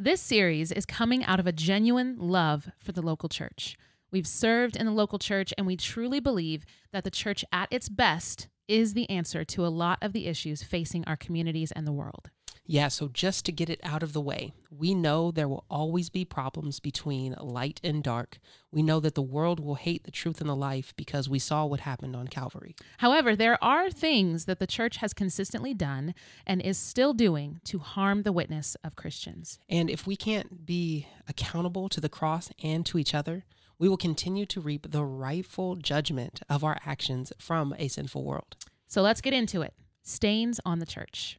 This series is coming out of a genuine love for the local church. We've served in the local church, and we truly believe that the church at its best is the answer to a lot of the issues facing our communities and the world. Yeah, so just to get it out of the way, we know there will always be problems between light and dark. We know that the world will hate the truth and the life because we saw what happened on Calvary. However, there are things that the church has consistently done and is still doing to harm the witness of Christians. And if we can't be accountable to the cross and to each other, we will continue to reap the rightful judgment of our actions from a sinful world. So let's get into it. Stains on the church.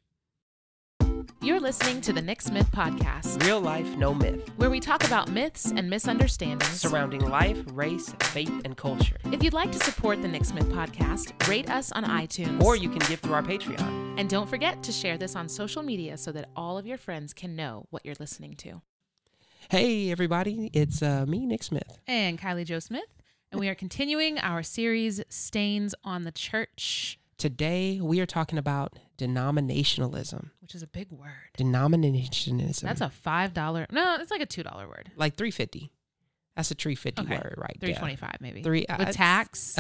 You're listening to the Nick Smith Podcast, Real life, no myth, where we talk about myths and misunderstandings. surrounding life, race, faith, and culture. If you'd like to support the Nick Smith Podcast, rate us on iTunes. Or you can give through our Patreon. and don't forget to share this on social media so that all of your friends can know what you're listening to. Hey, everybody, it's uh, me, Nick Smith. And Kylie Joe Smith, and we are continuing our series Stains on the Church, Today, we are talking about denominationalism. which is a big word. Denominationism. That's a five dollar. No, it's like a two dollar word. like 350. That's a 350 Okay. word, right? Three there. maybe. Three- uh, with tax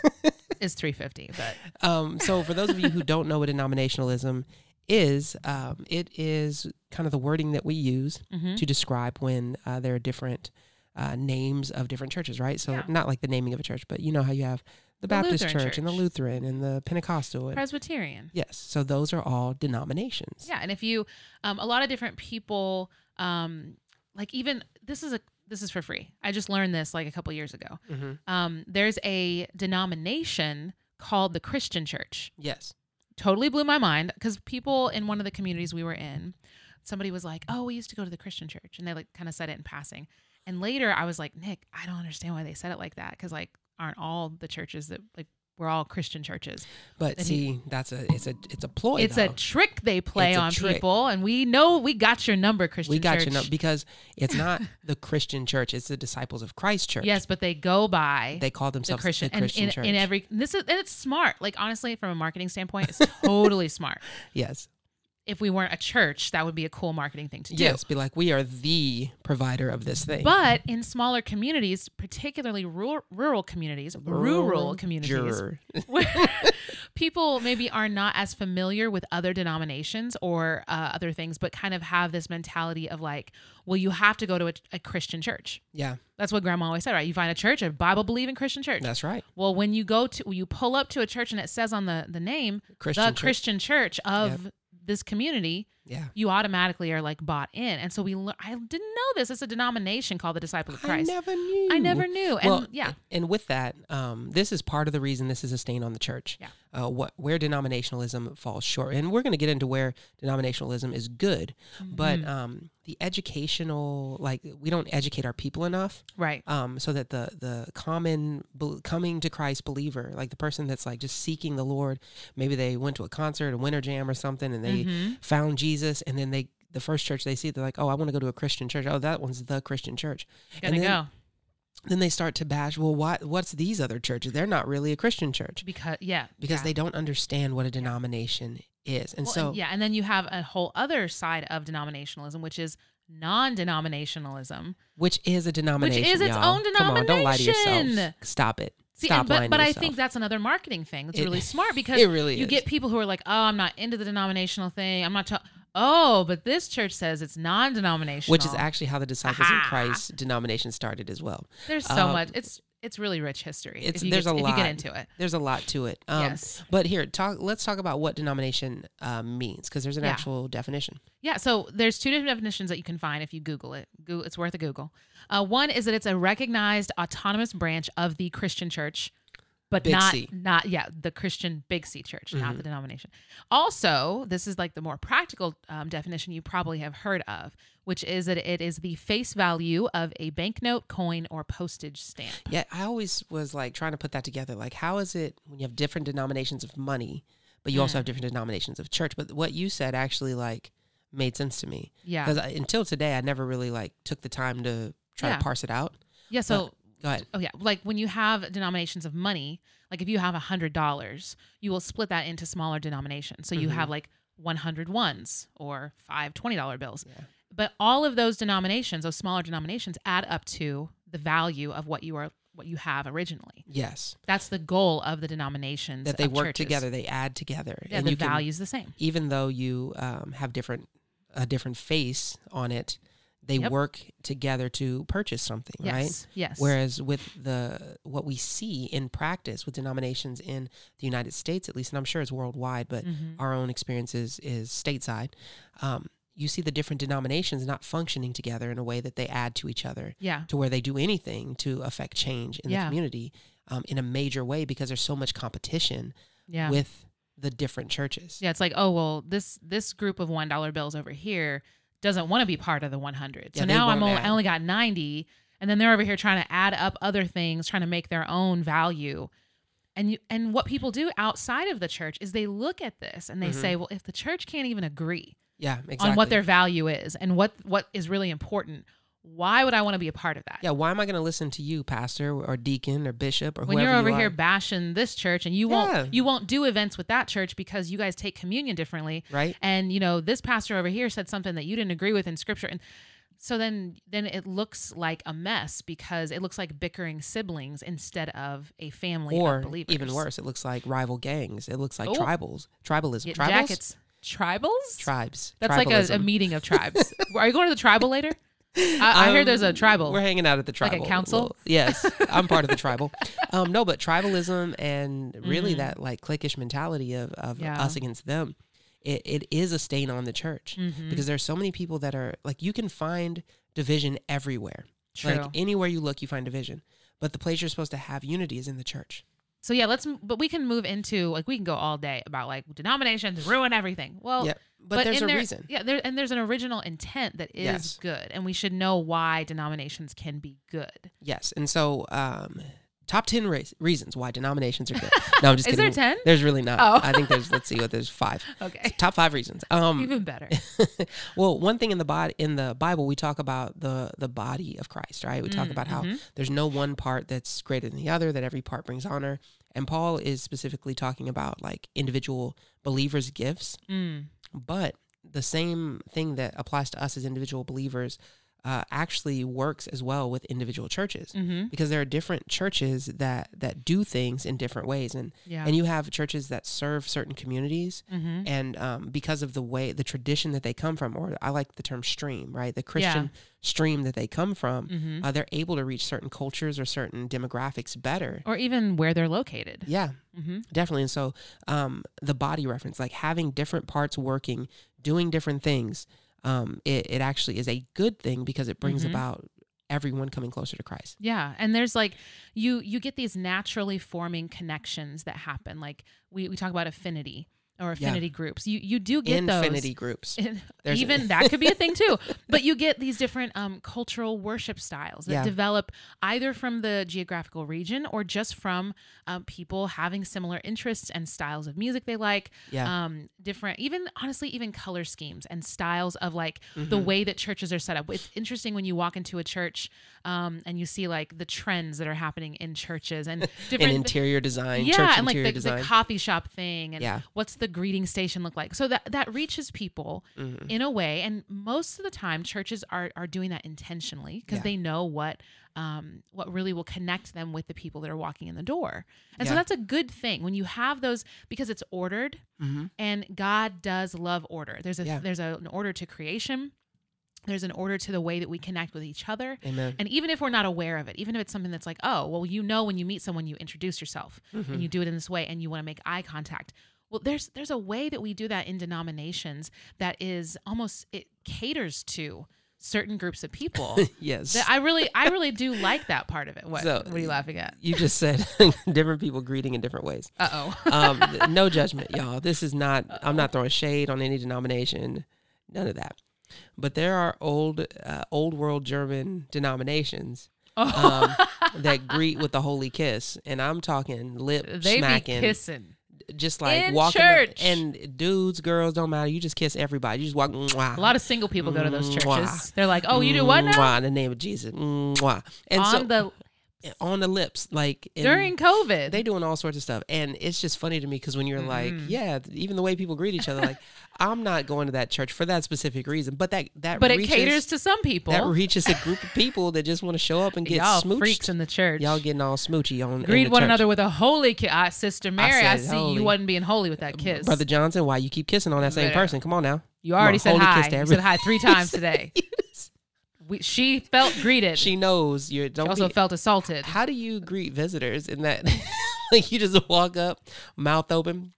is three fifty. But Um, so, for those of you who don't know what denominationalism is, um, it is kind of the wording that we use mhm. to describe when uh, there are different uh, names of different churches, right? So, Yeah. not like the naming of a church, but you know how you have the, The Baptist Lutheran church, and the. Lutheran and the Pentecostal. And, Presbyterian. yes, so those are all denominations. Yeah, and if you, um, a lot of different people, um, like even this is a this is for free. I just learned this like a couple years ago. hmm Um, there's a denomination called the Christian Church. Yes. Totally blew my mind because people in one of the communities we were in, somebody was like, "Oh, we used to go to the Christian church," and they like kind of said it in passing. And later, I was like, "Nick, I don't understand why they said it like that because like aren't all the churches that like we're all Christian churches? But That he- see, that's a it's a it's a ploy. it's a trick they play on trick. people, and we know we got your number, Christian. we got church. you know because it's not the Christian church; it's the Disciples of Christ Church. Yes, but they go by they call the themselves Christian, the Christian and in, church. in every this is and it's smart. Like honestly, from a marketing standpoint, it's totally smart. yes, If we weren't a church, that would be a cool marketing thing to do. yes, be like we are the provider of this thing. But in smaller communities, particularly rural, rural communities, rural communities, where people maybe are not as familiar with other denominations or uh, other things, but kind of have this mentality of like, well, you have to go to a, a Christian church. Yeah, That's what grandma always said, right? You find a church, a Bible believing Christian church. that's right. Well, when you go to, you pull up to a church and it says on the, the name, Christian the church. Christian church of this community, Yeah, you automatically are like bought in. And so we, lear- I didn't know this. It's a denomination called the Disciple of Christ. I never knew. I never knew. And well, yeah, and with that, um, this is part of the reason this is a stain on the church. Yeah. Uh, what where denominationalism falls short, and we're going to get into where denominationalism is good, but Mhm. um, the educational, like we don't educate our people enough. right. um, so that the the common bel- coming to Christ believer, like the person that's like just seeking the Lord, maybe they went to a concert, a winter jam or something, and they Mhm. found Jesus, and then they the first church they see, they're like, oh, I want to go to a Christian church. Oh, that one's the Christian church. Gonna and then, go Then they start to bash. Well, what what's these other churches? They're not really a Christian church because yeah, because yeah. they don't understand what a denomination is, and Well, so yeah, and then you have a whole other side of denominationalism, which is non-denominationalism. which is a denomination, which is its y'all. own Come on, don't lie to yourself. Stop it. See, Stop and, but but I think that's another marketing thing. It's It- really smart because it really you is. get people who are like, "Oh, I'm not into the denominational thing. I'm not." Ta- oh, but this church says it's non-denominational, which is actually how the disciples in Aha. Christ denomination started as well. there's so um, much. It's it's really rich history. It's if you there's get, a if lot. you get into it. There's a lot to it. Um, yes. But here, talk. Let's talk about what denomination um, means because there's an Yeah. actual definition. Yeah, so there's two different definitions that you can find if you Google it. It's worth a Google. Uh, one is that it's a recognized autonomous branch of the Christian Church, but Big not C. not yeah the Christian Big C Church, not Mhm. the denomination. Also, this is like the more practical um, definition you probably have heard of, which is that it is the face value of a banknote, coin, or postage stamp. Yeah, I always was like trying to put that together. Like, how is it when you have different denominations of money, but you also Mm. have different denominations of church? But what you said actually like made sense to me Yeah, because until today, I never really like took the time to try Yeah. to parse it out. yeah. So Go ahead. Oh yeah, like when you have denominations of money, like if you have a hundred dollars, you will split that into smaller denominations. So you Mhm. have like 100 ones or five $20 bills. Yeah. but all of those denominations, those smaller denominations, add up to the value of what you are what you have originally. Yes. That's the goal of the denominations That they work churches. together, they add together. Yeah, and the can- value's the same. even though you um, have different a different face on it, they Yep. work together to purchase something, right? Yes. Yes. Whereas with the what we see in practice with denominations in the United States, at least, and I'm sure it's worldwide, but Mhm. our own experiences is stateside. Um, you see the different denominations not functioning together in a way that they add to each other, yeah. to where they do anything to affect change in Yeah. the community um, in a major way because there's so much competition Yeah. with the different churches. yeah. It's like, oh well, this this group of one dollar bills over here doesn't want to be part of the one hundred. So Yeah, they now I'm only, add. I only got ninety, and then they're over here trying to add up other things, trying to make their own value. And you and what people do outside of the church is they look at this and they Mhm. say, well, if the church can't even agree Yeah, exactly. on what their value is and what what is really important, why would I want to be a part of that? Yeah, why am I going to listen to you, pastor or deacon or bishop or when you're over you here bashing this church and you Yeah. won't you won't do events with that church because you guys take communion differently right? and you know this pastor over here said something that you didn't agree with in scripture and so then then it looks like a mess because it looks like bickering siblings instead of a family Or of believers even worse, it looks like rival gangs. It looks like Oh. tribals, tribalism, Get tribals, jackets tribals tribes. that's like a, a meeting of tribes are you going to the tribal later I, I hear Um, there's a tribal We're hanging out at the Like a tribal council? Well, yes, I'm part of the tribal. Um, no, but tribalism and really Mhm. that like cliquish mentality of, of Yeah. us against them, it, it is a stain on the church Mhm. because there's so many people that are like you can find division everywhere. True. Like anywhere you look, you find division. But the place you're supposed to have unity is in the church. So yeah, let's. But we can move into like we can go all day about like denominations ruin everything. Well, yeah, but, there's in a there- reason. Yeah, there and there's an original intent that is Yes. good, and we should know why denominations can be good. Yes, and so um, top ten rais- reasons why denominations are good. No, I'm just Is kidding. there ten? There's really not. Oh. I think there's. Let's see what there's five. Okay, Top five reasons. Um, even better. well, one thing in the body in the Bible, we talk about the the body of Christ, right? We talk Mm, about how mhm. there's no one part that's greater than the other; that every part brings honor. And Paul is specifically talking about like individual believers' gifts, Mm, but the same thing that applies to us as individual believers uh, actually works as well with individual churches. hmm Because there are different churches that that do things in different ways, and Yeah. and you have churches that serve certain communities, hmm and um, because of the way the tradition that they come from or i like the term stream right? The christian stream that they come from hmm uh, they're able to reach certain cultures or certain demographics better. Or even where they're located. yeah. Hmm definitely. And so um, the body reference like having different parts working doing different things um, it, it actually is a good thing because it brings Mhm. about everyone coming closer to christ Yeah, and there's like you you get these naturally forming connections that happen. Like we we talk about affinity or Yeah. affinity groups. You you do get infinity those. groups And even that could be a thing too but you get these different um, cultural worship styles that Yeah. develop either from the geographical region or just from um, people having similar interests and styles of music they like yeah um, different even honestly even color schemes and styles of like the Mhm. way that churches are set up it's interesting when you walk into a church um, and you see like the trends that are happening in churches and different interior design yeah, church and like the, the coffee shop thing, and Yeah. what's the greeting station look like? So that that reaches people Mhm. in a way, and most of the time, churches are are doing that intentionally because Yeah. they know what um what really will connect them with the people that are walking in the door, and so that's a good thing when you have those because it's ordered, Mhm. and God does love order. There's a Yeah. there's a, an order to creation. There's an order to the way that we connect with each other. amen And even if we're not aware of it, even if it's something that's like, oh, well, you know, when you meet someone, you introduce yourself Mhm. and you do it in this way and you want to make eye contact. Well, there's there's a way that we do that in denominations that is almost it caters to certain groups of people. yes that I really I really do like that part of it. What, So, what are you laughing at? you just said different people greeting in different ways. Uh oh. Um, no judgment, y'all. This is not. I'm not throwing shade on any denomination. None of that. But there are old, uh, old world German denominations um, that greet with the holy kiss, and I'm talking lip they be smacking, kissing. Just like in walking. up- and dudes, girls, don't matter. You just kiss everybody. You just walk. Mwah, A lot of single people go to those churches. Mwah. They're like, oh, you do what now? Mwah, in the name of Jesus. Mwah. And On so, the on the lips, like during COVID. They doing all sorts of stuff, and it's just funny to me because when you're like, Mhm. yeah, even the way people greet each other, like, I'm not going to that church for that specific reason, but that that but it caters to some people. that reaches a group of people that just want to show up and get Y'all smooched. freaks in the church. Y'all getting all smoochy on Greet one church. another with a holy kiss. Ah, Sister Mary, I, said see holy. you wasn't being holy with that kiss. Brother Johnson. Why you keep kissing on that same Yeah. person? Come on now. you already said hi. You said hi three times today. We, she felt greeted. She, She knows you're. Don't also be, felt assaulted. How do you greet visitors in that? like you just walk up, mouth open.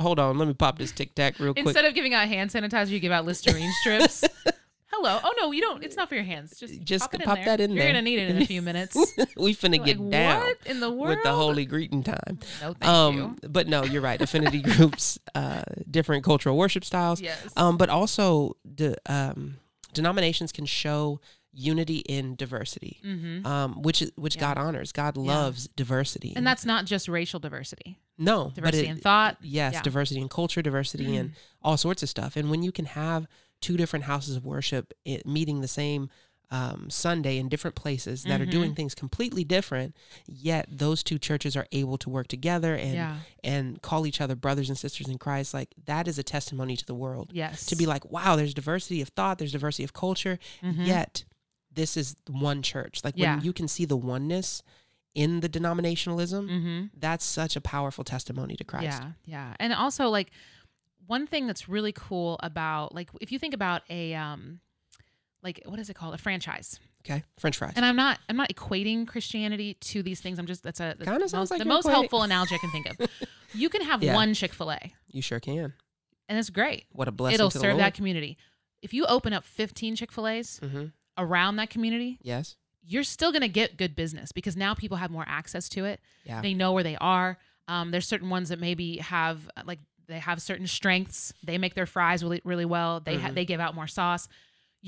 Hold on, let me pop this tic tac real quick. Instead of giving out hand sanitizer, you give out Listerine strips. Hello. Oh no, you don't. It's not for your hands. Just Just pop, in pop that in You're there. gonna need it in a few minutes. we finna get Like, down What in the world? with the holy greeting time. No, thank Um, but no, you're right. Affinity groups, uh, different cultural worship styles. Yes. Um, but also the um, denominations can show unity in diversity, mm-hmm. um, which is which Yeah. God honors. God loves diversity, And that's not just racial diversity. no Diversity it- in thought. Yes, Yeah. diversity in culture, diversity in all sorts of stuff. And when you can have two different houses of worship meeting the same um, Sunday in different places that are Mhm. doing things completely different, yet those two churches are able to work together and yeah. and call each other brothers and sisters in Christ, like that is a testimony to the world. Yes. To be like, wow, there's diversity of thought, there's diversity of culture, Mhm. yet this is one church. Like Yeah. when you can see the oneness in the denominationalism, Mm-hmm. that's such a powerful testimony to Christ. Yeah, yeah. And also like one thing that's really cool about like if you think about a um like what is it called? A franchise. Okay, French fries. And I'm not I'm not equating Christianity to these things. I'm just that's a Kinda most, like the most equating- helpful analogy I can think of. You can have Yeah. one Chick-fil-A You sure can. and it's great. What a blessing. It'll serve that community. If you open up 15 Chick-fil-A's Mm-hmm. around that community, Yes. you're still going to get good business because now people have more access to it. Yeah. They know where they are. Um, there's certain ones that maybe have like they have certain strengths. They make their fries really really well. They ha- Mhm. they give out more sauce.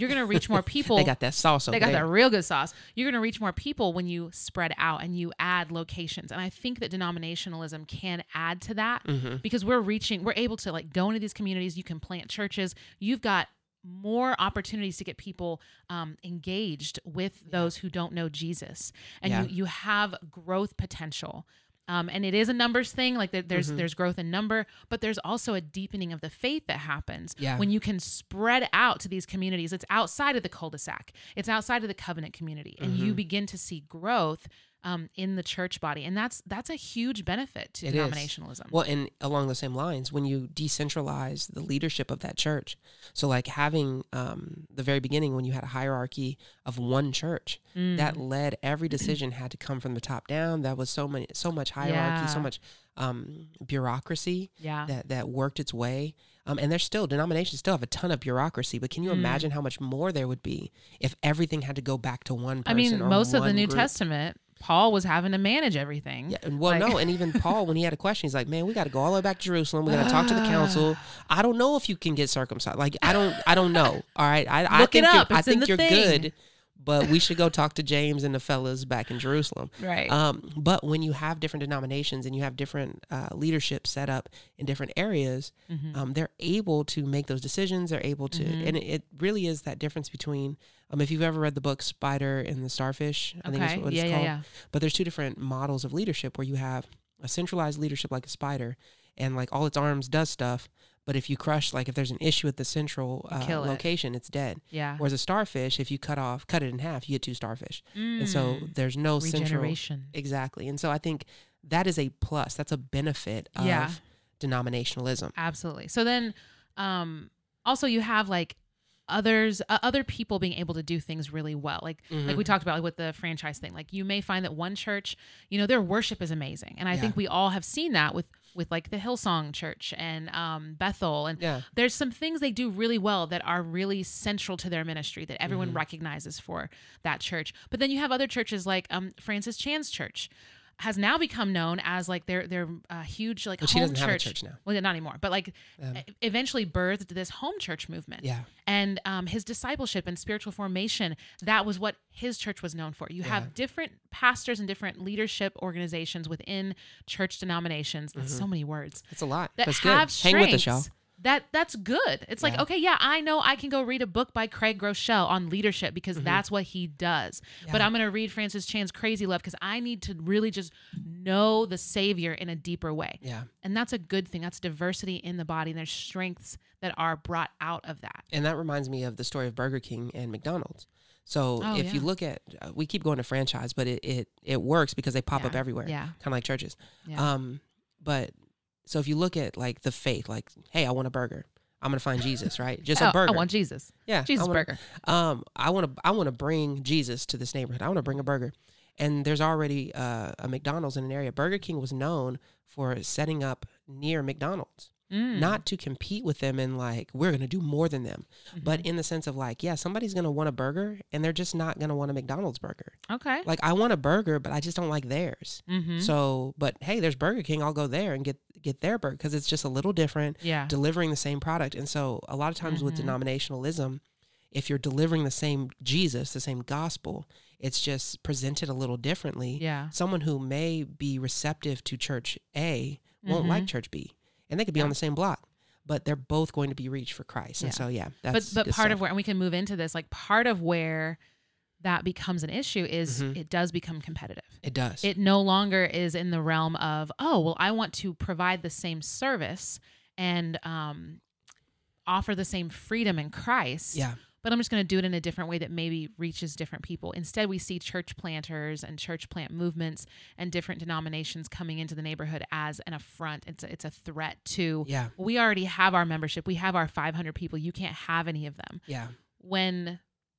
You're going to reach more people. they got that sauce over They got there. that real good sauce. You're going to reach more people when you spread out and you add locations. And I think that denominationalism can add to that mm-hmm. because we're reaching, we're able to like go into these communities. You can plant churches. You've got more opportunities to get people um, engaged with those who don't know Jesus, and Yeah. you you have growth potential. Um, and it is a numbers thing. Like there, there's Mhm. there's growth in number, but there's also a deepening of the faith that happens Yeah. when you can spread out to these communities. It's outside of the cul-de-sac. It's outside of the covenant community, and you Mhm. begin to see growth um, in the church body, and that's that's a huge benefit to It is. denominationalism. Well, and along the same lines, when you decentralize the leadership of that church, so like having um, the very beginning when you had a hierarchy of one church Mm. that led every decision had to come from the top down. That was so many, so much hierarchy, so much um, bureaucracy yeah. that that worked its way. Um, and there's still denominations still have a ton of bureaucracy, but can you Mm. imagine how much more there would be if everything had to go back to one person? I mean, most of the New group? Testament, Paul was having to manage everything. Yeah, and well, Like- no, and even Paul, when he had a question, he's like, "Man, we got to go all the way back to Jerusalem. We got to talk to the ah. council. I don't know if you can get circumcised. Like, I don't, I don't know. All right, I, I Look it think you're- up. I It's in think you're thing. good, but we should go talk to James and the fellas back in Jerusalem. Right. Um, but when you have different denominations and you have different uh, leadership set up in different areas, Mhm. um, they're able to make those decisions. They're able to, Mhm. and it, it really is that difference between. Um, if you've ever read the book Spider and the Starfish, I think okay. is what yeah, it's yeah, called. yeah. But there's two different models of leadership where you have a centralized leadership like a spider, and like all its arms does stuff. But if you crush, like if there's an issue at the central uh, Kill it. location, it's dead. Yeah. Whereas a starfish, if you cut off, cut it in half, you get two starfish. And so Mm. there's no central exactly. And so I think that is a plus. That's a benefit of Yeah. denominationalism. Absolutely. So then, um, also you have like others, uh, other people being able to do things really well. Like like Mhm. we talked about like with the franchise thing. Like you may find that one church, you know, their worship is amazing, and I Yeah. think we all have seen that with with like the Hillsong Church and um, Bethel and yeah. there's some things they do really well that are really central to their ministry that everyone Mhm. recognizes for that church. But then you have other churches like um, Francis Chan's church has now become known as like their their uh, huge like But home church. church now. Well, not anymore, but like Um, eventually birthed this home church movement. yeah. And um, his discipleship and spiritual formation, that was what his church was known for. You Yeah. have different pastors and different leadership organizations within church denominations. That's Mhm. so many words That's a lot. that That's have good. Hang with us, y'all. That that's good. It's like, Yeah. okay, yeah, I know I can go read a book by Craig Groeschel on leadership because that's what he does. But Mm-hmm. I'm going to read Francis Chan's Crazy Love because I need to really just know the Savior in a deeper way. Yeah. And that's a good thing. That's diversity in the body. And there's strengths that are brought out of that. And that reminds me of the story of Burger King and McDonald's. So Oh, if you look at, uh, we keep going to franchise, but it it, it works because they pop up everywhere, Yeah. kind of like churches. Yeah. Um, but so if you look at like the faith, like, hey, I want a burger. I'm gonna find Jesus, right? Just Oh, a burger. I want Jesus. yeah, Jesus I wanna, burger. Um, I want to I want to bring Jesus to this neighborhood. I want to bring a burger. And there's already uh, a McDonald's in an area. Burger King was known for setting up near McDonald's, Mm. not to compete with them and like we're gonna do more than them, Mm-hmm. but in the sense of like, yeah, somebody's gonna want a burger and they're just not gonna want a McDonald's burger. okay. Like I want a burger, but I just don't like theirs. Mm-hmm. So, but hey, there's Burger King. I'll go there and get get their burger because it's just a little different yeah. delivering the same product. And so a lot of times with Mhm. denominationalism, if you're delivering the same Jesus, the same gospel, it's just presented a little differently. Yeah. Someone who may be receptive to church A won't Mhm. like church B. And they could be Yeah. on the same block, but they're both going to be reached for Christ. And Yeah. so yeah, but that's but good part stuff. of where and we can move into this like part of where that becomes an issue is Mhm. it does become competitive it does. it no longer is in the realm of oh well i want to provide the same service and um, offer the same freedom in christ yeah. But i'm just going to do it in a different way that maybe reaches different people instead we see church planters and church plant movements and different denominations coming into the neighborhood as an affront it's a, it's a threat to Yeah. we already have our membership we have our 500 people you can't have any of them Yeah. when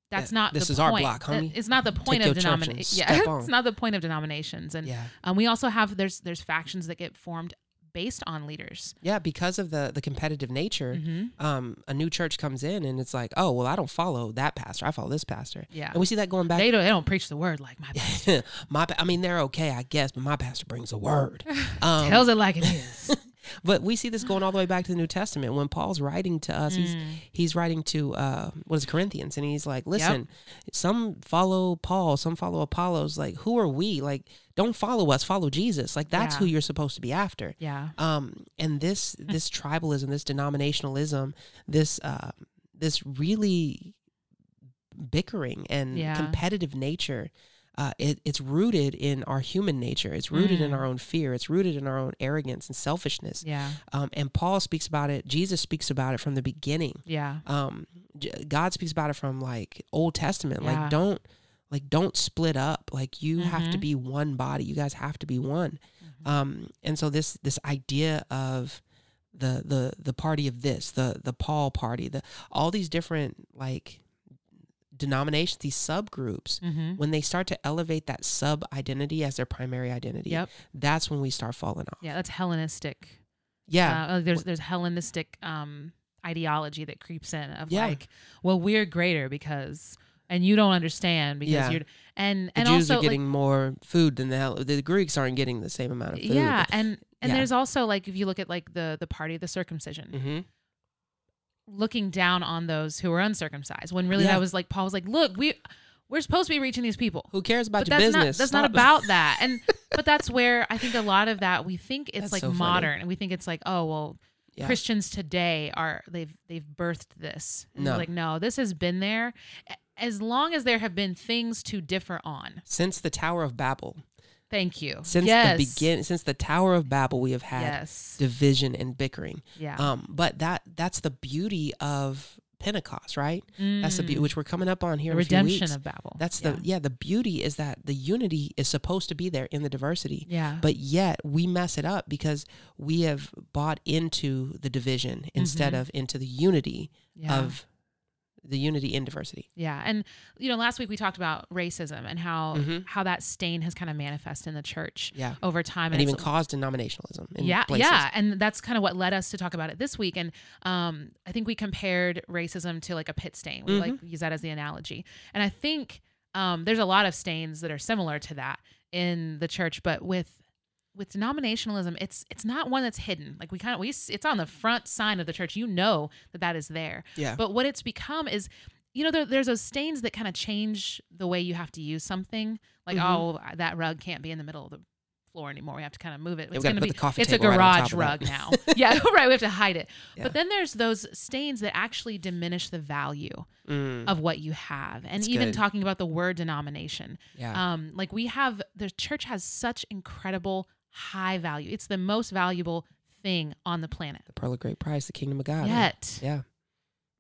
that's Yeah, not this the is our point. block, That- homie. It's not the point your of denominations. Yeah, it's not the point of denominations. And Yeah. um, we also have there's there's factions that get formed based on leaders. Yeah. Because of the the competitive nature, Mm-hmm. um, a new church comes in and it's like, oh well, I don't follow that pastor. I follow this pastor. Yeah, And we see that going back. they don't they don't preach the word like my pastor my, I mean, they're okay, I guess, but my pastor brings a word. Um, tells it like it is. but we see this going all the way back to the New Testament when Paul's writing to us. He's Mm. he's writing to uh, what is it, Corinthians, and he's like, listen, some follow Paul, some follow Apollos. Like, who are we? Like, don't follow us, follow Jesus. Like, that's Yeah. who you're supposed to be after. yeah, Um, and this this tribalism, this denominationalism, this uh, this really bickering and Yeah. competitive nature. Uh, it, it's rooted in our human nature. It's rooted in Mm. our own fear. It's rooted in our own arrogance and selfishness. yeah, Um, and Paul speaks about it. Jesus speaks about it from the beginning. yeah, Um, God speaks about it from like Old Testament. Yeah. Like don't like don't split up. Like you have to Mhm. be one body. You guys have to be one. Mm-hmm. Um, and so this this idea of the the the party of this, the the Paul party, the all these different like denominations, these subgroups, mm-hmm. when they start to elevate that sub identity as their primary identity, Yep. that's when we start falling off. yeah. That's Hellenistic. Yeah. uh, there's there's Hellenistic um ideology that creeps in of Yeah. like, well, we're greater because. And you don't understand because Yeah. you're and the and Jews also are like, getting more food than the Hell- the Greeks aren't getting the same amount of food. Yeah, and and Yeah. there's also like if you look at like the the party of the circumcision, hmm looking down on those who are uncircumcised, when really Yeah. that was like Paul was like, look, we we're supposed to be reaching these people. Who cares about But your that's business? not that's not about that. And but that's where I think a lot of that we think it's That's like so funny. modern and we think it's like, oh well, Yeah. Christians today are they've they've birthed this. And No. like, no, this has been there as long as there have been things to differ on. Since the Tower of Babel, Thank you. since yes. the begin, since the Tower of Babel, we have had Yes. division and bickering. Yeah. Um, but that that's the beauty of Pentecost, right? That's the beauty, Mm. which we're coming up on here the in a few redemption of Babel. That's yeah. the yeah. The beauty is that the unity is supposed to be there in the diversity, yeah. but yet we mess it up because we have bought into the division instead Mhm. of into the unity yeah. of the unity in diversity. Yeah, and you know, last week we talked about racism and how Mhm. how that stain has kind of manifested in the church Yeah, over time, and even caused denominationalism. In yeah, places. yeah, and that's kind of what led us to talk about it this week. And um, I think we compared racism to like a pit stain. We like Mm-hmm. use that as the analogy, and I think um, there's a lot of stains that are similar to that in the church, but with with denominationalism, it's it's not one that's hidden. Like we kind of we it's on the front sign of the church. You know that that is there. Yeah. But what it's become is, you know, there, there's those stains that kind of change the way you have to use something. Like, Mhm. oh, that rug can't be in the middle of the floor anymore. We have to kind of move it. It's going to be the coffee it's a right garage top rug now. yeah, right. We have to hide it. Yeah. But then there's those stains that actually diminish the value Mm, of what you have, and That's even good. talking about the word denomination. yeah. Um, like we have the church has such incredible high value. It's the most valuable thing on the planet. the pearl of great price, the kingdom of God. Yet Yeah.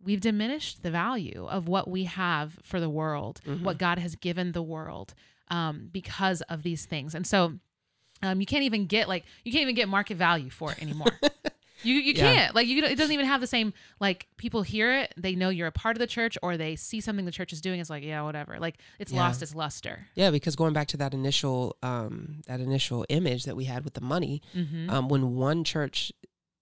we've diminished the value of what we have for the world, Mhm. what God has given the world, um, because of these things. And so, um, you can't even get like you can't even get market value for it anymore. you you Yeah. can't like you. It doesn't even have the same like people hear it, they know you're a part of the church, or they see something the church is doing. It's like yeah, whatever. Like it's Yeah. lost its luster. Yeah, because going back to that initial um, that initial image that we had with the money, Mm-hmm. um, when one church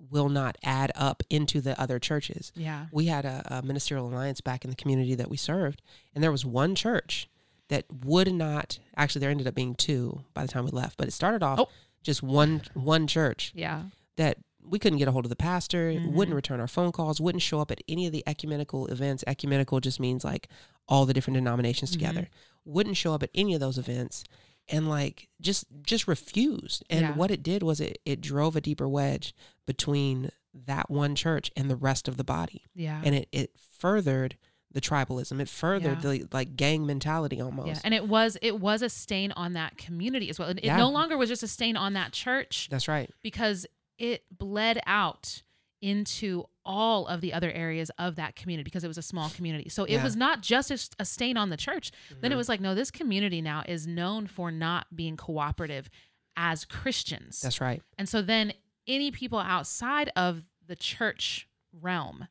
will not add up into the other churches. yeah. We had a, a ministerial alliance back in the community that we served, and there was one church that would not. Actually, there ended up being two by the time we left, but it started off Oh. just one one church Yeah. that we couldn't get a hold of the pastor, Mhm. wouldn't return our phone calls, wouldn't show up at any of the ecumenical events. Ecumenical just means like all the different denominations Mhm. together. Wouldn't show up at any of those events and like just just refused. And Yeah. what it did was it it drove a deeper wedge between that one church and the rest of the body. Yeah. And it it furthered the tribalism. It furthered Yeah. the like gang mentality almost. Yeah, and it was it was a stain on that community as well. It, it Yeah. no longer was just a stain on that church That's right. because it bled out into all of the other areas of that community because it was a small community. So it Yeah. was not just a stain on the church. Then it Mhm. was like, no, this community now is known for not being cooperative as Christians. That's right. And so then any people outside of the church realm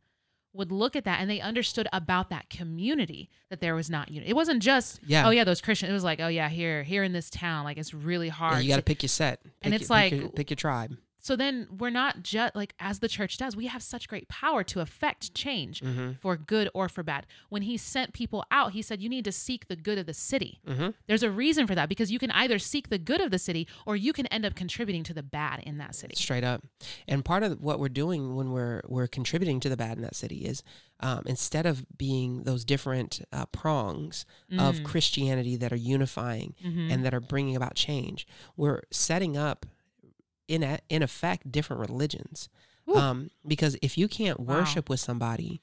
would look at that and they understood about that community that there was not unity. It wasn't just Yeah. oh yeah, those Christians. It was like, oh yeah, here here in this town, like it's really Yeah, hard. you got to pick your set. Pick And your- it's pick your, like- pick your tribe. So then we're not just like as the church does, we have such great power to affect change Mm-hmm. for good or for bad. When he sent people out, he said you need to seek the good of the city. Mm-hmm. There's a reason for that because you can either seek the good of the city or you can end up contributing to the bad in that city. straight up and part of what we're doing when we're we're contributing to the bad in that city is um, instead of being those different uh, prongs of Mm. christianity that are unifying Mhm. and that are bringing about change we're setting up in a, in effect different religions um, because if you can't Wow. worship with somebody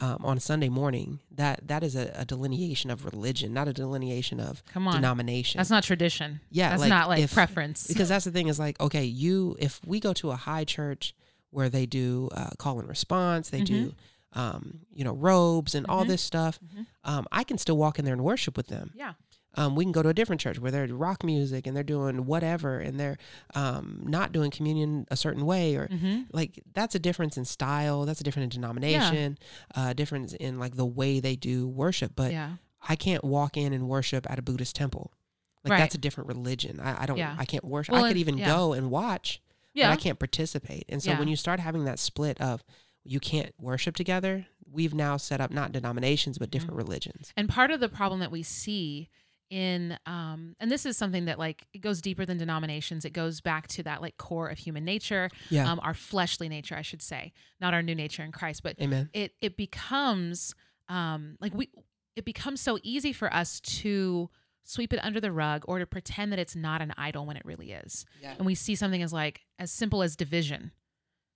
um, on Sunday morning, that that is a, a delineation of religion, not a delineation of Come on. denomination. That's not tradition. Yeah, That's like, not like if- preference. because that's the thing is like okay you if we go to a high church where they do uh, call and response they do um, you know robes and all Mhm. this stuff Mhm. um, i can still walk in there and worship with them yeah. Um, we can go to a different church where they're rock music and they're doing whatever and they're um, not doing communion a certain way or Mm-hmm. like that's a difference in style that's a different in denomination uh, difference in like the way they do worship but yeah. i can't walk in and worship at a buddhist temple like Right. that's a different religion i, I don't Yeah. i can't worship Well, i could even yeah. go and watch Yeah. but i can't participate and so Yeah. when you start having that split of you can't worship together we've now set up not denominations but different Mm-hmm. religions And part of the problem that we see in um and this is something that like it goes deeper than denominations. It goes back to that like core of human nature, yeah um our fleshly nature, I should say, not our new nature in Christ, but amen it it becomes um like we it becomes so easy for us to sweep it under the rug or to pretend that it's not an idol when it really is. Yeah. And we see something as like as simple as division,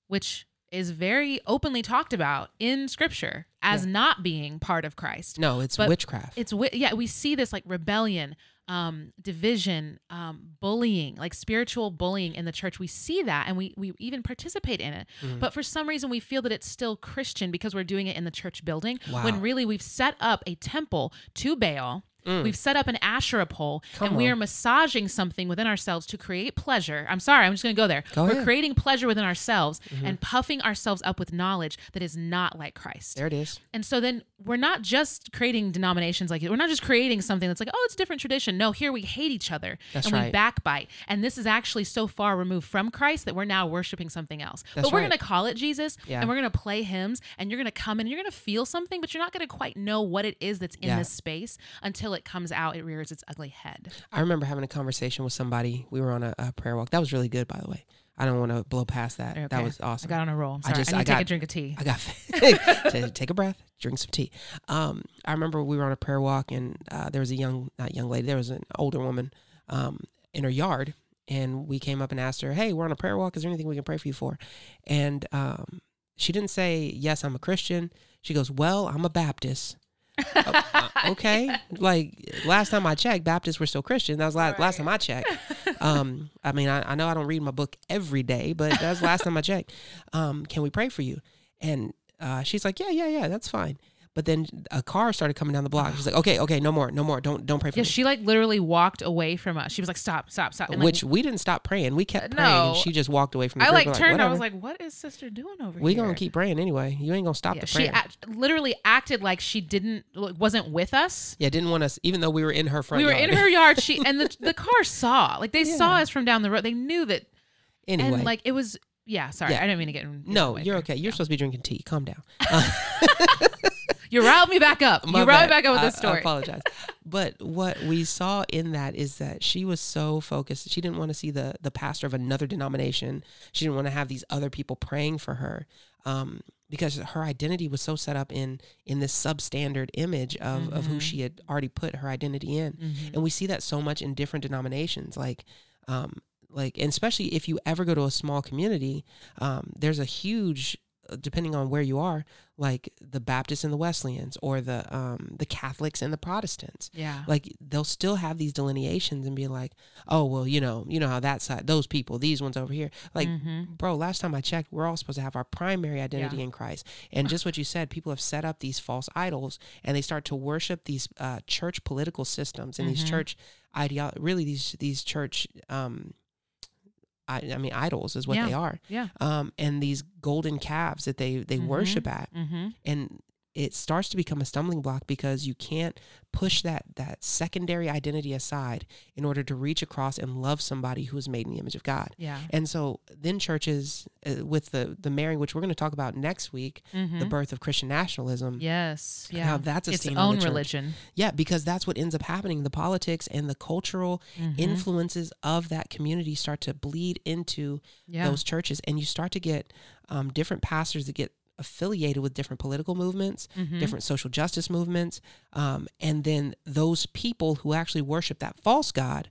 which is very openly talked about in scripture as Yeah. not being part of Christ. no it's But witchcraft It's yeah, we see this like rebellion, um, division, um, bullying, like spiritual bullying in the church. We see that, and we we even participate in it. Mhm. But for some reason, we feel that it's still Christian because we're doing it in the church building. Wow. When really we've set up a temple to Baal. Mm. We've set up an Asherah pole, Come and we on. are massaging something within ourselves to create pleasure. I'm sorry, I'm just going to go there. Go we're ahead. creating pleasure within ourselves Mhm. and puffing ourselves up with knowledge that is not like Christ. there it is And so then we're not just creating denominations like it. we're not just creating something that's like, oh, it's a different tradition. No, here we hate each other That's and we backbite. And this is actually so far removed from Christ that we're now worshiping something else. That's but we're right. going to call it Jesus Yeah. and we're going to play hymns and you're going to come and you're going to feel something, but you're not going to quite know what it is that's in Yeah. this space until it comes out, it rears its ugly head. i remember having a conversation with somebody we were on a, a prayer walk that was really good by the way i don't want to blow past that that was awesome I got on a roll. I. I, just- need I to take a got- drink of tea. I got take a breath, drink some tea. Um, I remember we were on a prayer walk, and uh, there was a young, not young lady, there was an older woman um, in her yard, and we came up and asked her, "Hey, we're on a prayer walk. Is there anything we can pray for you for?" And um, she didn't say, "Yes, I'm a Christian." She goes, "Well, I'm a Baptist." Uh, okay, like last time I checked, Baptists were still Christian. That was last last time I checked. Um, I mean, I, I know I don't read my book every day, but that was last time I checked. Um, can we pray for you? And uh, she's like, "Yeah, yeah, yeah, that's fine." But then a car started coming down the block. She's like, "Okay, okay, no more, no more. Don't don't pray for Yeah, me." she like literally walked away from us. She was like, "Stop, stop, stop!" And, like, Which we didn't stop praying. We kept praying. No. And she just walked away from the I group. like We're turned. I was "Whatever. like, "What is sister doing over here? we here?" gonna keep praying anyway. You ain't gonna stop Yeah, the she act, literally acted like she didn't like, wasn't with us. yeah, didn't want us, even though we were in her front. we were yard. in her yard. She and the the car saw like they saw us from down the road. They knew that, anyway. and like it was. Yeah, sorry, Yeah. I didn't mean to get. in- no, away you're there. okay. You're supposed to be drinking tea. Calm down. You riled me back up. My you riled me back up with I- this story. I apologize. but what we saw in that is that she was so focused. She didn't want to see the the pastor of another denomination. She didn't want to have these other people praying for her. Um, because her identity was so set up in in this substandard image of, of who Mhm. she had already put her identity in. Mhm. and we see that so much in different denominations like um like and especially if you ever go to a small community um there's a huge depending on where you are like the baptists and the wesleyans or the um the catholics and the protestants Yeah. like they'll still have these delineations and be like oh well you know you know how that side those people these ones over here like Mhm. bro last time i checked we're all supposed to have our primary identity Yeah. in christ and just what you said people have set up these false idols and they start to worship these uh, church political systems and these Mhm. church ideo- really these these church um I, I mean idols is what Yeah. they are Yeah. um and these golden calves that they they Mhm. worship at Mm-hmm. and it starts to become a stumbling block because you can't push that that secondary identity aside in order to reach across and love somebody who is made in the image of God. Yeah. And so then churches uh, with the the marrying, which we're going to talk about next week, Mm-hmm. the birth of Christian nationalism. Yes. Yeah. That's a its own religion. Yeah, because that's what ends up happening. The politics and the cultural Mhm. influences of that community start to bleed into Yeah. those churches, and you start to get um, different pastors that get affiliated with different political movements, Mhm. different social justice movements, um, and then those people who actually worship that false god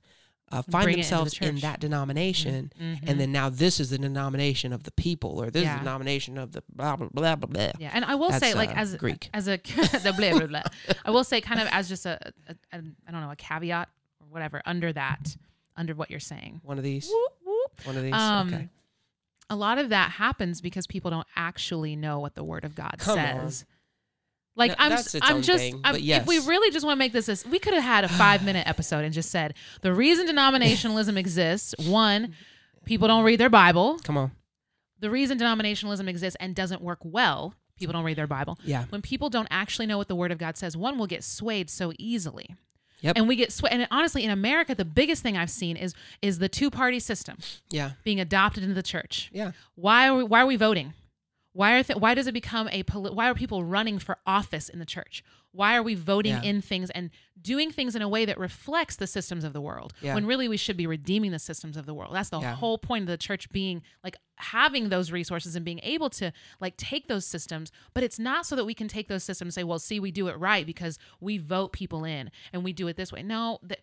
uh, find it the themselves in that denomination. Mhm. And then now this is the denomination of the people, or this is the denomination of the blah blah blah blah blah. Yeah, and I will That's, say, like uh, as Greek. as a the blah blah blah. I will say, kind of as just a, a, a I don't know a caveat or whatever under that, under what you're saying. One of these, Whoop, whoop. one of these. Um, okay, A lot of that happens because people don't actually know what the Word of God Come on. says. Like No, I'm, I'm just, thing, I'm, but if we really just want to make this, this, we could have had a five minute episode and just said the reason denominationalism exists. One, people don't read their Bible. come on, The reason denominationalism exists and doesn't work well, people don't read their Bible. yeah, when people don't actually know what the word of God says, one will get swayed so easily. Yep. And we get swayed. And honestly, in America, the biggest thing I've seen is is the two party system yeah, being adopted into the church. yeah. Why are we, why are we voting? Why are th- why does it become a poli- why are people running for office in the church? Why are we voting Yeah. in things and doing things in a way that reflects the systems of the world Yeah. when really we should be redeeming the systems of the world? That's the Yeah. whole point of the church being like having those resources and being able to like take those systems, but it's not so that we can take those systems and say, "Well, see, we do it right because we vote people in and we do it this way." No, that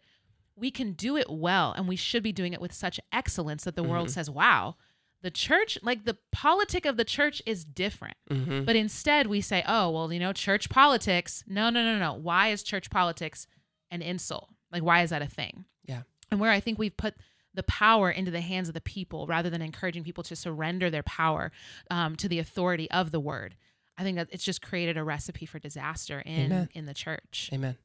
we can do it well and we should be doing it with such excellence that the world Mm-hmm. says, "Wow, the church, like the politic of the church is different." Mm-hmm. But instead, we say, "Oh, well, you know, church politics." No, no, no, no. Why is church politics an insult? Like, why is that a thing? Yeah. And where I think we've put the power into the hands of the people rather than encouraging people to surrender their power um, to the authority of the word. I think that it's just created a recipe for disaster in Amen. in the church. Amen.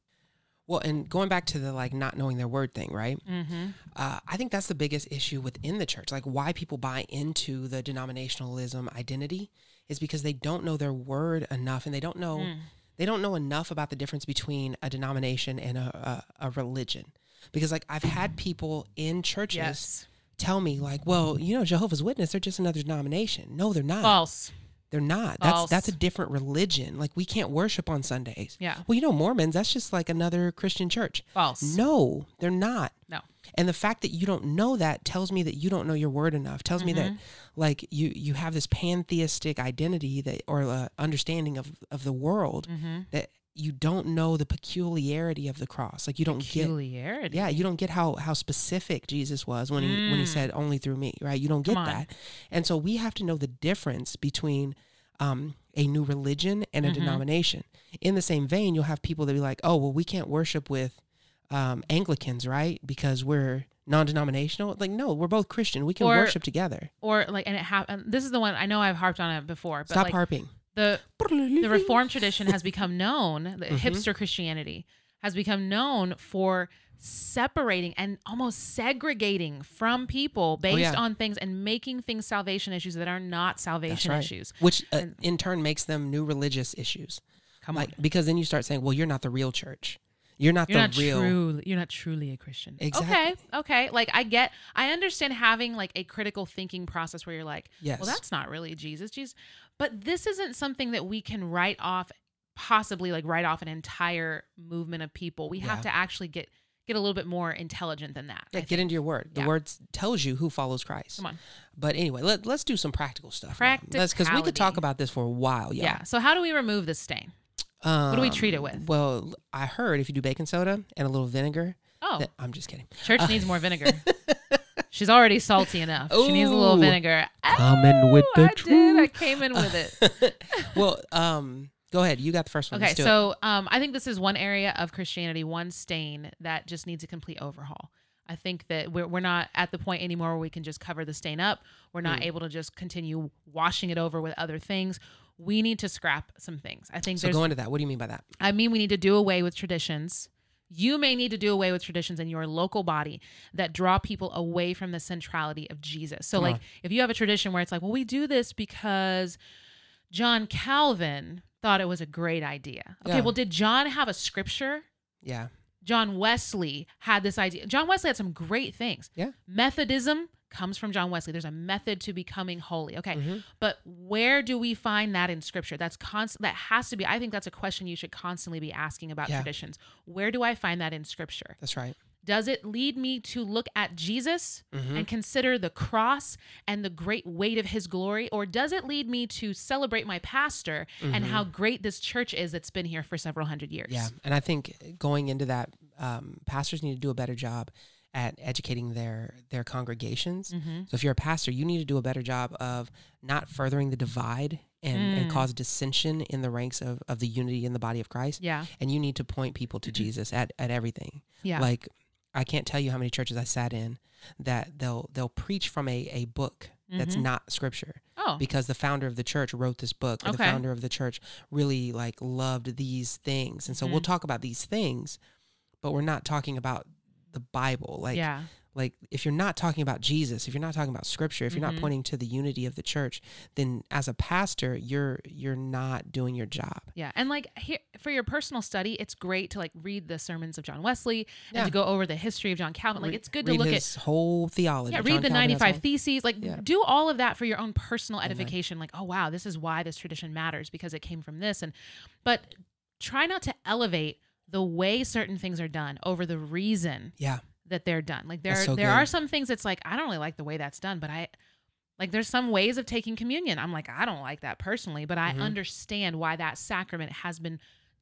Well, and going back to the like not knowing their word thing, right? Mm-hmm. Uh, I think that's the biggest issue within the church. Like why people buy into the denominationalism identity is because they don't know their word enough, and they don't know Mm. they don't know enough about the difference between a denomination and a a, a religion. Because like I've had people in churches Yes. tell me like, well, you know, Jehovah's Witness, they're just another denomination. No, they're not. False. They're not. That's False. that's a different religion. Like we can't worship on Sundays. Yeah. Well, you know, Mormons, that's just like another Christian church. False. No, they're not. No. And the fact that you don't know that tells me that you don't know your word enough. Tells me that Mm-hmm. like you you have this pantheistic identity that or uh, understanding of of the world Mm-hmm. that you don't know the peculiarity of the cross. Like you don't get Peculiarity. yeah, you don't get how how specific Jesus was when he when he Mm. said only through me, right? You don't get that. And so we have to know the difference between um, a new religion and a Mhm. denomination. In the same vein, you'll have people that be like, "Oh, well, we can't worship with um, Anglicans, right? Because we're non-denominational." Like, no, we're both Christian. We can Or- worship together. Or like, and it happened. This is the one I know I've harped on it before, but Stop like harping. The the Reformed tradition has become known. The Mhm. hipster Christianity has become known for separating and almost segregating from people based Oh, yeah. on things and making things salvation issues that are not salvation right. issues. which uh, And- in turn makes them new religious issues. Come like on. because then you start saying, "Well, you're not the real church. You're not You're the not real." truly you're not truly a Christian. Exactly. Okay. Okay. Like I get I understand having like a critical thinking process where you're like, Yes. well, that's not really Jesus. Jesus. But this isn't something that we can write off possibly like write off an entire movement of people. We have to actually get get a little bit more intelligent than that. Yeah, I get think. into your word. The Yeah. word tells you who follows Christ. Come on. But anyway, let, let's do some practical stuff. Let's because we could talk about this for a while. Yeah. So how do we remove this stain? Um, what do we treat it with? Well, I heard if you do baking soda and a little vinegar. Oh, that- I'm just kidding. church uh, needs more vinegar. She's already salty enough. She needs a little Ooh. vinegar. Coming with Oh, the I did. I came in with it. well, um, go ahead. You got the first one. Okay, Let's do it. so um, I think this is one area of Christianity, one stain that just needs a complete overhaul. I think that we're, we're not at the point anymore where we can just cover the stain up. We're not Mm. able to just continue washing it over with other things. We need to scrap some things. I think So go into that. What do you mean by that? I mean, we need to do away with traditions. You may need to do away with traditions in your local body that draw people away from the centrality of Jesus. So, like, uh-huh. if you have a tradition where it's like, well, we do this because John Calvin thought it was a great idea. Okay, Yeah. well, did John have a scripture? Yeah. John Wesley had this idea. John Wesley had some great things. Yeah. Methodism comes from John Wesley. There's a method to becoming holy. Okay. Mhm. But where do we find that in scripture? That's constant that has to be I think that's a question you should constantly be asking about Yeah. traditions. Where do I find that in scripture? That's right. Does it lead me to look at Jesus Mhm. and consider the cross and the great weight of his glory or does it lead me to celebrate my pastor and how great this church is that's been here for several hundred years? Mm-hmm. Yeah, and I think going into that, um, pastors need to do a better job at educating their their congregations. hmm So if you're a pastor, you need to do a better job of not furthering the divide and, and Mm. cause dissension in the ranks of, of the unity in the body of Christ. Yeah. And you need to point people to Jesus at, at everything. Yeah. Like I can't tell you how many churches I sat in that they'll they'll preach from a, a book that's Mhm. not scripture oh. because the founder of the church wrote this book or the founder of the church really like loved these things and so we'll Mhm. talk about these things but we're not talking about the bible like yeah. like if you're not talking about jesus if you're not talking about scripture if you're Mhm. not pointing to the unity of the church then as a pastor you're you're not doing your job Yeah, and like here for your personal study, it's great to like read the sermons of John Wesley Yeah. and to go over the history of John Calvin. Like it's good to read look his whole theology at yeah, John read the Calvin ninety five theses. Like Yeah. do all of that for your own personal Amen. edification. Like oh wow, this is why this tradition matters because it came from this. And but try not to elevate the way certain things are done over the reason yeah that they're done. Like there so there good. are some things that's like I don't really like the way that's done, but I like there's some ways of taking communion. I'm like I don't like that personally, but I Mhm. understand why that sacrament has been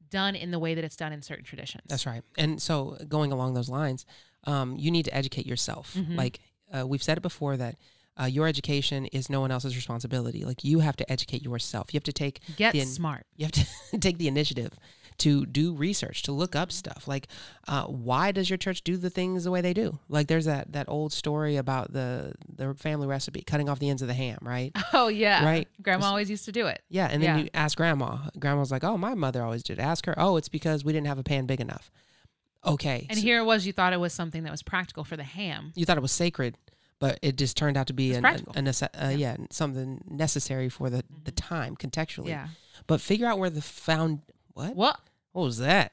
done in the way that it's done in certain traditions. That's right. And so, going along those lines, um, you need to educate yourself. Mhm. Like uh, we've said it before that uh, your education is no one else's responsibility. Like you have to educate yourself. You have to take Get the- smart. you have to take the initiative to do research, to look up stuff. Like, uh, why does your church do the things the way they do? Like, there's that that old story about the the family recipe, cutting off the ends of the ham, right? Oh yeah, Right. Grandma always used to do it. Yeah, and then Yeah. you ask grandma. Grandma's like, "Oh, my mother always did." Ask her. Oh, it's because we didn't have a pan big enough. Okay, And so here it was. You thought it was something that was practical for the ham. you thought it was sacred, but it just turned out to be an, practical. a, a nece- uh, yeah. something necessary for the the time contextually. Yeah. But figure out where the found what What? what was that?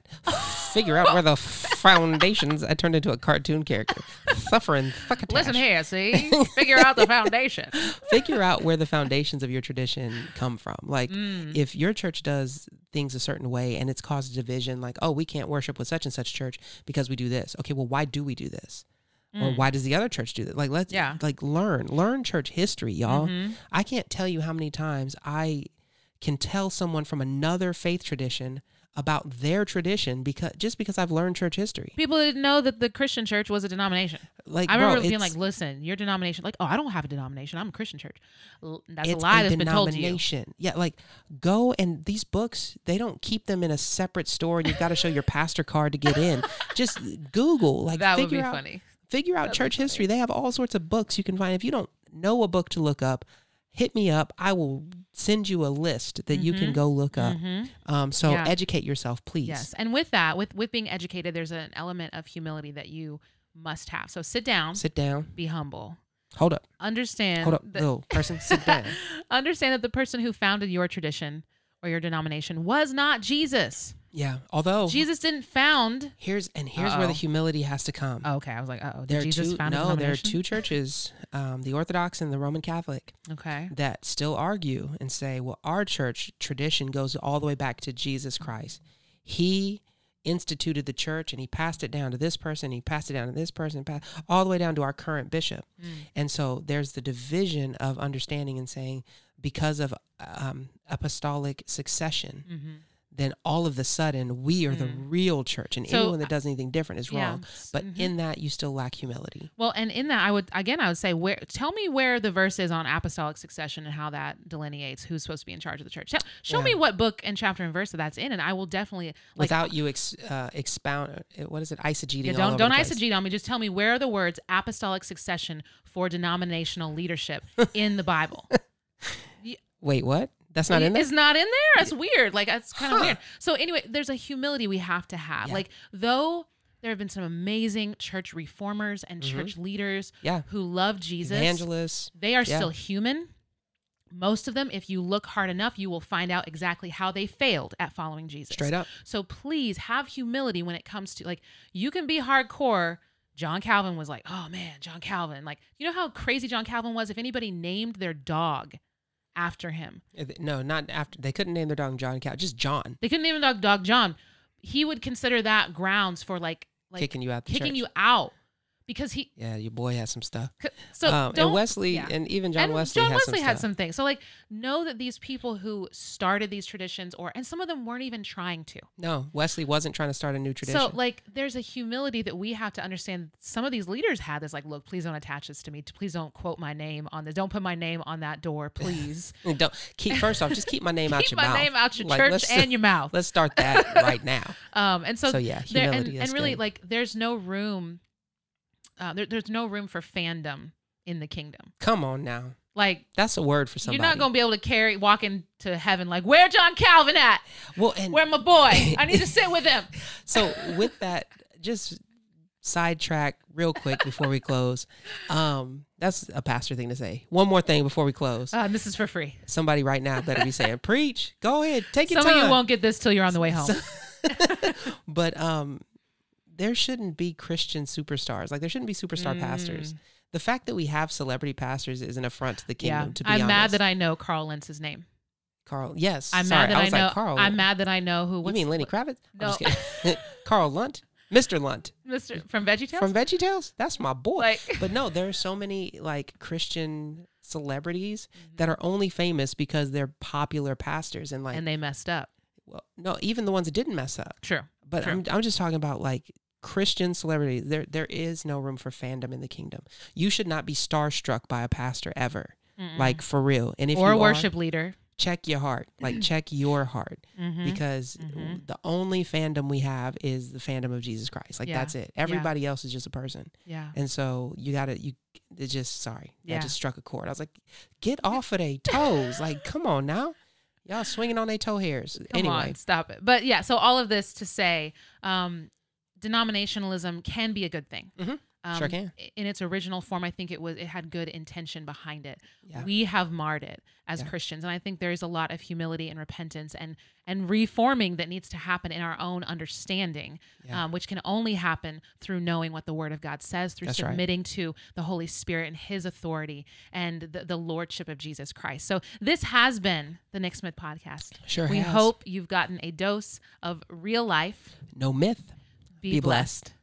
figure out where the foundations. I turned into a cartoon character, suffering succotash. Listen here. See, figure out the foundation. Figure out where the foundations of your tradition come from. Like Mm. if your church does things a certain way and it's caused division, like oh we can't worship with such and such church because we do this. Okay, well why do we do this? Or Mm. why does the other church do that? Like let's Yeah. like learn learn church history, y'all. Mhm. I can't tell you how many times I can tell someone from another faith tradition about their tradition because just because I've learned church history. People didn't know that the Christian church was a denomination. Like I remember bro, being like, "Listen, your denomination, like, oh, I don't have a denomination. I'm a Christian church. That's a lie a that's been told to you." denomination. Yeah, like go and these books, they don't keep them in a separate store and you've got to show your pastor card to get in. Just Google, like that would be figure out funny. figure out That'd be church history. They have all sorts of books you can find. If you don't know a book to look up, hit me up. I will send you a list that you can Mhm. go look up. hmm Um, so Yeah. educate yourself, please. Yes, and with that, with with being educated, there's an element of humility that you must have. So sit down, Sit down. be humble, Hold up. understand. Hold up. that- Little person, sit down. understand that the person who founded your tradition or your denomination was not Jesus. Yeah. Although Jesus didn't found. here's and here's where the humility has to come. Oh, okay, I was like, oh, did there are Jesus two, found no, there are two churches, um, the Orthodox and the Roman Catholic, Okay. that still argue and say, well, our church tradition goes all the way back to Jesus Christ. He instituted the church and he passed it down to this person, he passed it down to this person, all the way down to our current bishop. Mm. And so there's the division of understanding and saying, because of um, apostolic succession, Mm-hmm. Then all of the sudden we are the Mm. real church, and So, anyone that does anything different is Yeah. wrong. But Mhm. in that, you still lack humility. Well, and in that, I would again, I would say, where tell me where the verse is on apostolic succession and how that delineates who's supposed to be in charge of the church. Tell, show Yeah. me what book and chapter and verse that that's in, and I will definitely like. Without you ex, uh, expound, uh, what is it, eisegeting yeah, don't don't the eisegete on me. Just tell me where are the words apostolic succession for denominational leadership in the Bible. Wait, what? That's not in there. It's not in there. It's weird. Like it's kind of Huh. weird. So anyway, there's a humility we have to have. Yeah. Like though there have been some amazing church reformers and Mhm. church leaders Yeah, who love Jesus. evangelists. They are Yeah. still human. Most of them, if you look hard enough, you will find out exactly how they failed at following Jesus. Straight up. So please have humility when it comes to like you can be hardcore. John Calvin was like, "Oh man, John Calvin." Like, you know how crazy John Calvin was if anybody named their dog after him. No, not after. They couldn't name their dog John Cow, just John, They couldn't name a dog dog John. He would consider that grounds for like like kicking you out the kicking church. you out because he Yeah, your boy has some stuff. so um, and Wesley, yeah. and even John and Wesley, John has Wesley some had stuff. some things. So like know that these people who started these traditions or and some of them weren't even trying to. No, Wesley wasn't trying to start a new tradition. So like there's a humility that we have to understand some of these leaders had this like look please don't attach this to me please don't quote my name on this don't put my name on that door please don't keep first off, just keep my name out keep your my mouth. name out your Like, church and your mouth Let's start that right now. um and so, So, yeah, there, and, humility, and really good. like there's no room uh, there, there's no room for fandom in the kingdom Come on now, like that's a word for somebody. you're not gonna be able to carry walk into heaven like where John Calvin at Well, and where my boy I need to sit with him so with that, just sidetrack real quick before we close. Um, that's a pastor thing to say. One more thing before we close. uh, this is for free Somebody right now better be saying, "Preach, go ahead, take your some time." of you won't get this till you're on the way home but um, there shouldn't be Christian superstars. Like there shouldn't be superstar pastors. The fact that we have celebrity pastors is an affront to the kingdom. yeah To be I'm honest, mad that I know Carl Lentz's name Carl. Yes, I'm sorry, mad that I, was know. Like, Carl. I'm mad that I know who. You mean Lenny Kravitz? I'm just No. kidding. Carl Lunt, Mr. Lunt Mr. from VeggieTales? from VeggieTales. That's my boy. like, but no, there are so many like Christian celebrities Mm-hmm. that are only famous because they're popular pastors and like and they messed up. well, no, even the ones that didn't mess up. True. But. I'm I'm just talking about like Christian celebrity, There there is no room for fandom in the kingdom. You should not be starstruck by a pastor ever. Mm-mm. Like for real. And if or you a are, worship leader. check your heart. Like check your heart Mhm. because Mhm. the only fandom we have is the fandom of Jesus Christ. Like Yeah. that's it. Everybody else is just a person. yeah. And so you got to you it just sorry. Yeah. I just struck a chord. I was like get off of their toes. like come on now. Y'all swinging on their toe hairs. Come anyway. on, stop it. But yeah, so all of this to say, um, denominationalism can be a good thing. Mhm. Um, Sure can. In its original form, I think it was it had good intention behind it. Yeah. We have marred it as Yeah. Christians, and I think there is a lot of humility and repentance and and reforming that needs to happen in our own understanding, Yeah. um, which can only happen through knowing what the Word of God says, through That's right. submitting to the Holy Spirit and His authority and the, the lordship of Jesus Christ. So this has been the Nick Smith podcast. Sure We has. hope you've gotten a dose of real life. no myth. Be, Be blessed. blessed.